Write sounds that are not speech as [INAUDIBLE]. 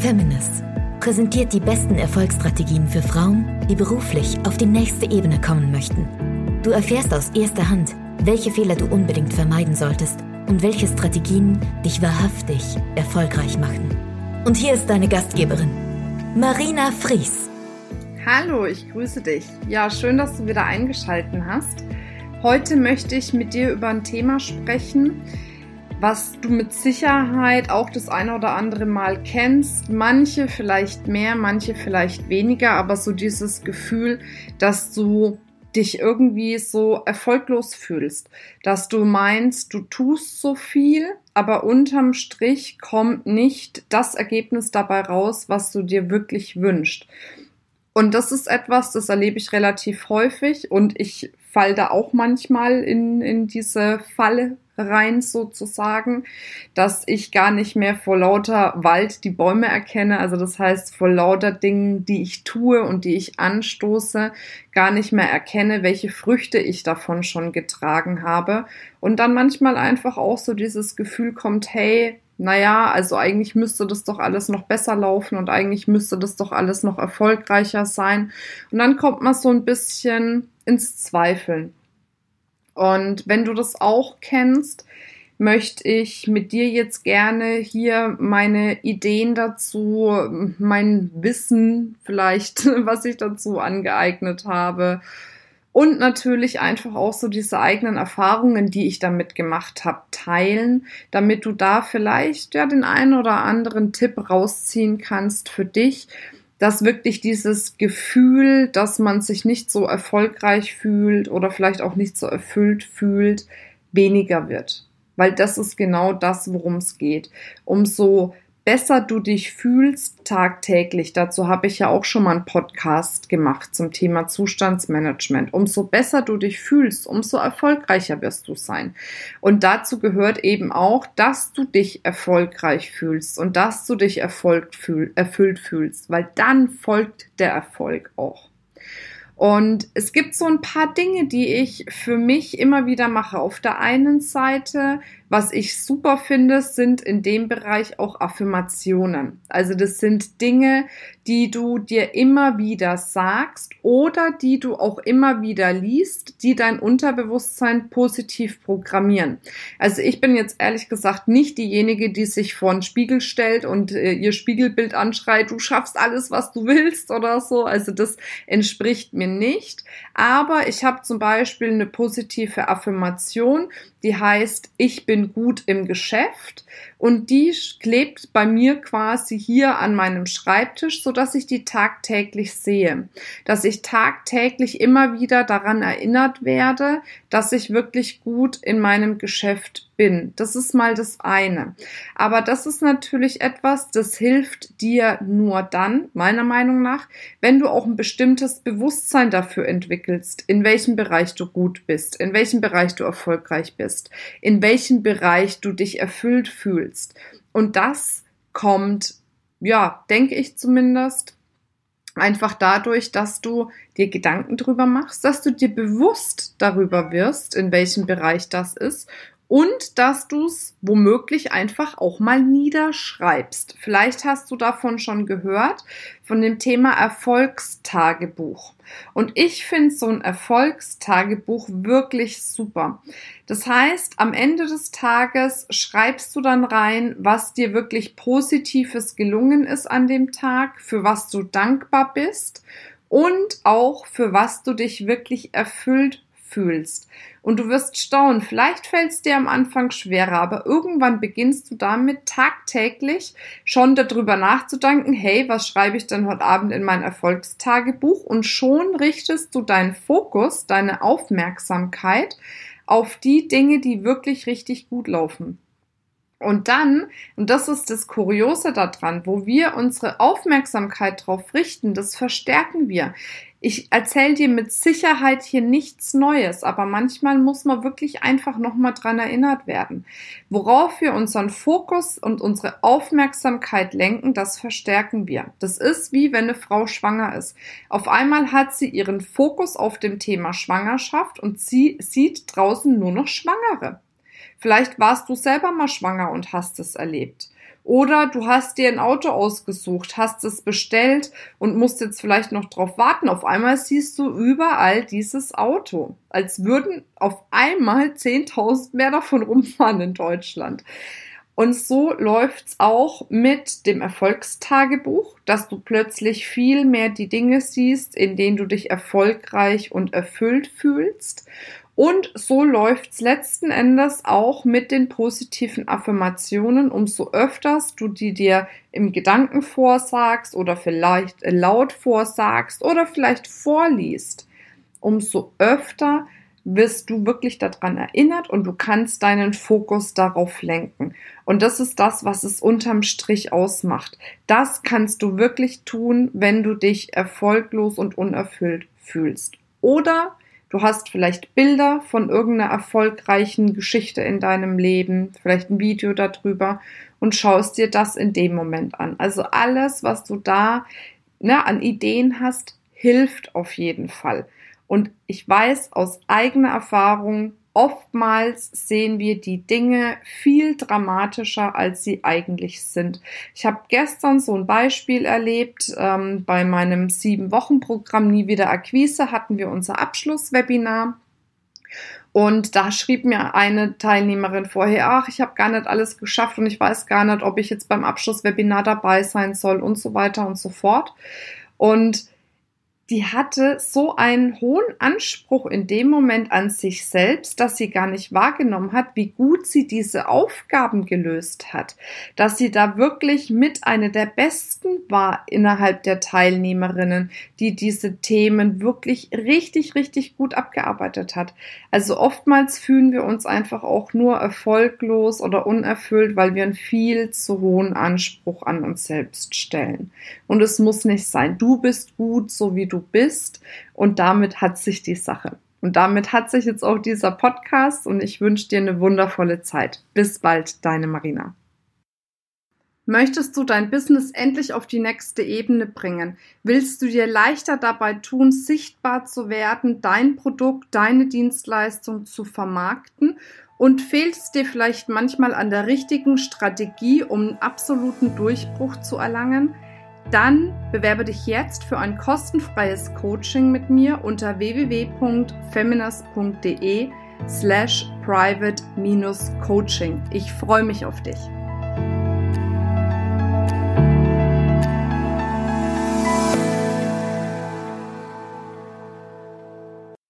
Feminist präsentiert die besten Erfolgsstrategien für Frauen, die beruflich auf die nächste Ebene kommen möchten. Du erfährst aus erster Hand, welche Fehler du unbedingt vermeiden solltest und welche Strategien dich wahrhaftig erfolgreich machen. Und hier ist deine Gastgeberin, Marina Fries. Hallo, ich grüße dich. Ja, schön, dass du wieder eingeschalten hast. Heute möchte ich mit dir über ein Thema sprechen, was du mit Sicherheit auch das eine oder andere Mal kennst. Manche vielleicht mehr, manche vielleicht weniger, aber so dieses Gefühl, dass du dich irgendwie so erfolglos fühlst, dass du meinst, du tust so viel, aber unterm Strich kommt nicht das Ergebnis dabei raus, was du dir wirklich wünschst. Und das ist etwas, das erlebe ich relativ häufig und ich fall da auch manchmal in, in diese Falle rein sozusagen, dass ich gar nicht mehr vor lauter Wald die Bäume erkenne. Also das heißt, vor lauter Dingen, die ich tue und die ich anstoße, gar nicht mehr erkenne, welche Früchte ich davon schon getragen habe. Und dann manchmal einfach auch so dieses Gefühl kommt, hey, naja, also eigentlich müsste das doch alles noch besser laufen und eigentlich müsste das doch alles noch erfolgreicher sein. Und dann kommt man so ein bisschen ins Zweifeln. Und wenn du das auch kennst, möchte ich mit dir jetzt gerne hier meine Ideen dazu, mein Wissen vielleicht, [LAUGHS] was ich dazu angeeignet habe und natürlich einfach auch so diese eigenen Erfahrungen, die ich damit gemacht habe, teilen, damit du da vielleicht ja den einen oder anderen Tipp rausziehen kannst für dich, dass wirklich dieses Gefühl, dass man sich nicht so erfolgreich fühlt oder vielleicht auch nicht so erfüllt fühlt, weniger wird. Weil das ist genau das, worum es geht. Umso besser du dich fühlst tagtäglich, dazu habe ich ja auch schon mal einen Podcast gemacht zum Thema Zustandsmanagement. Umso besser du dich fühlst, umso erfolgreicher wirst du sein. Und dazu gehört eben auch, dass du dich erfolgreich fühlst und dass du dich fühl, erfüllt fühlst, weil dann folgt der Erfolg auch. Und es gibt so ein paar Dinge, die ich für mich immer wieder mache. Auf der einen Seite, was ich super finde, sind in dem Bereich auch Affirmationen. Also das sind Dinge, die du dir immer wieder sagst oder die du auch immer wieder liest, die dein Unterbewusstsein positiv programmieren. Also ich bin jetzt ehrlich gesagt nicht diejenige, die sich vor einen Spiegel stellt und äh, ihr Spiegelbild anschreit, du schaffst alles, was du willst oder so. Also das entspricht mir nicht. Aber ich habe zum Beispiel eine positive Affirmation, die heißt, ich bin gut im Geschäft und die klebt bei mir quasi hier an meinem Schreibtisch, so dass ich die tagtäglich sehe, dass ich tagtäglich immer wieder daran erinnert werde, dass ich wirklich gut in meinem Geschäft bin. Das ist mal das eine. Aber das ist natürlich etwas, das hilft dir nur dann, meiner Meinung nach, wenn du auch ein bestimmtes Bewusstsein dafür entwickelst, in welchem Bereich du gut bist, in welchem Bereich du erfolgreich bist, in welchem Bereich du dich erfüllt fühlst. Und das kommt, ja, denke ich zumindest, einfach dadurch, dass du dir Gedanken drüber machst, dass du dir bewusst darüber wirst, in welchem Bereich das ist und dass du es womöglich einfach auch mal niederschreibst. Vielleicht hast du davon schon gehört, von dem Thema Erfolgstagebuch. Und ich finde so ein Erfolgstagebuch wirklich super. Das heißt, am Ende des Tages schreibst du dann rein, was dir wirklich Positives gelungen ist an dem Tag, für was du dankbar bist und auch für was du dich wirklich erfüllt fühlst. Und du wirst staunen, vielleicht fällt es dir am Anfang schwerer, aber irgendwann beginnst du damit tagtäglich schon darüber nachzudenken, hey, was schreibe ich denn heute Abend in mein Erfolgstagebuch? Und schon richtest du deinen Fokus, deine Aufmerksamkeit auf die Dinge, die wirklich richtig gut laufen. Und dann, und das ist das Kuriose daran, wo wir unsere Aufmerksamkeit drauf richten, das verstärken wir. Ich erzähle dir mit Sicherheit hier nichts Neues, aber manchmal muss man wirklich einfach nochmal dran erinnert werden. Worauf wir unseren Fokus und unsere Aufmerksamkeit lenken, das verstärken wir. Das ist wie wenn eine Frau schwanger ist. Auf einmal hat sie ihren Fokus auf dem Thema Schwangerschaft und sie sieht draußen nur noch Schwangere. Vielleicht warst du selber mal schwanger und hast es erlebt. Oder du hast dir ein Auto ausgesucht, hast es bestellt und musst jetzt vielleicht noch drauf warten. Auf einmal siehst du überall dieses Auto. Als würden auf einmal 10.000 mehr davon rumfahren in Deutschland. Und so läuft's auch mit dem Erfolgstagebuch, dass du plötzlich viel mehr die Dinge siehst, in denen du dich erfolgreich und erfüllt fühlst. Und so läuft's letzten Endes auch mit den positiven Affirmationen. Umso öfters du die dir im Gedanken vorsagst oder vielleicht laut vorsagst oder vielleicht vorliest, umso öfter wirst du wirklich daran erinnert und du kannst deinen Fokus darauf lenken. Und das ist das, was es unterm Strich ausmacht. Das kannst du wirklich tun, wenn du dich erfolglos und unerfüllt fühlst. Oder Du hast vielleicht Bilder von irgendeiner erfolgreichen Geschichte in deinem Leben, vielleicht ein Video darüber und schaust dir das in dem Moment an. Also alles, was du da ne, an Ideen hast, hilft auf jeden Fall. Und ich weiß aus eigener Erfahrung, oftmals sehen wir die Dinge viel dramatischer, als sie eigentlich sind. Ich habe gestern so ein Beispiel erlebt. Ähm, bei meinem Sieben-Wochen-Programm Nie wieder Akquise hatten wir unser Abschlusswebinar. Und da schrieb mir eine Teilnehmerin vorher, ach, ich habe gar nicht alles geschafft und ich weiß gar nicht, ob ich jetzt beim Abschlusswebinar dabei sein soll und so weiter und so fort. Und die hatte so einen hohen Anspruch in dem Moment an sich selbst, dass sie gar nicht wahrgenommen hat, wie gut sie diese Aufgaben gelöst hat, dass sie da wirklich mit einer der besten war innerhalb der Teilnehmerinnen, die diese Themen wirklich richtig, richtig gut abgearbeitet hat. Also oftmals fühlen wir uns einfach auch nur erfolglos oder unerfüllt, weil wir einen viel zu hohen Anspruch an uns selbst stellen. Und es muss nicht sein. Du bist gut, so wie du bist. Und damit hat sich die Sache. Und damit hat sich jetzt auch dieser Podcast und ich wünsche dir eine wundervolle Zeit. Bis bald, deine Marina. Möchtest du dein Business endlich auf die nächste Ebene bringen? Willst du dir leichter dabei tun, sichtbar zu werden, dein Produkt, deine Dienstleistung zu vermarkten? Und fehlt es dir vielleicht manchmal an der richtigen Strategie, um einen absoluten Durchbruch zu erlangen? Dann bewerbe dich jetzt für ein kostenfreies Coaching mit mir unter www.feminist.de slash private-coaching. Ich freue mich auf dich.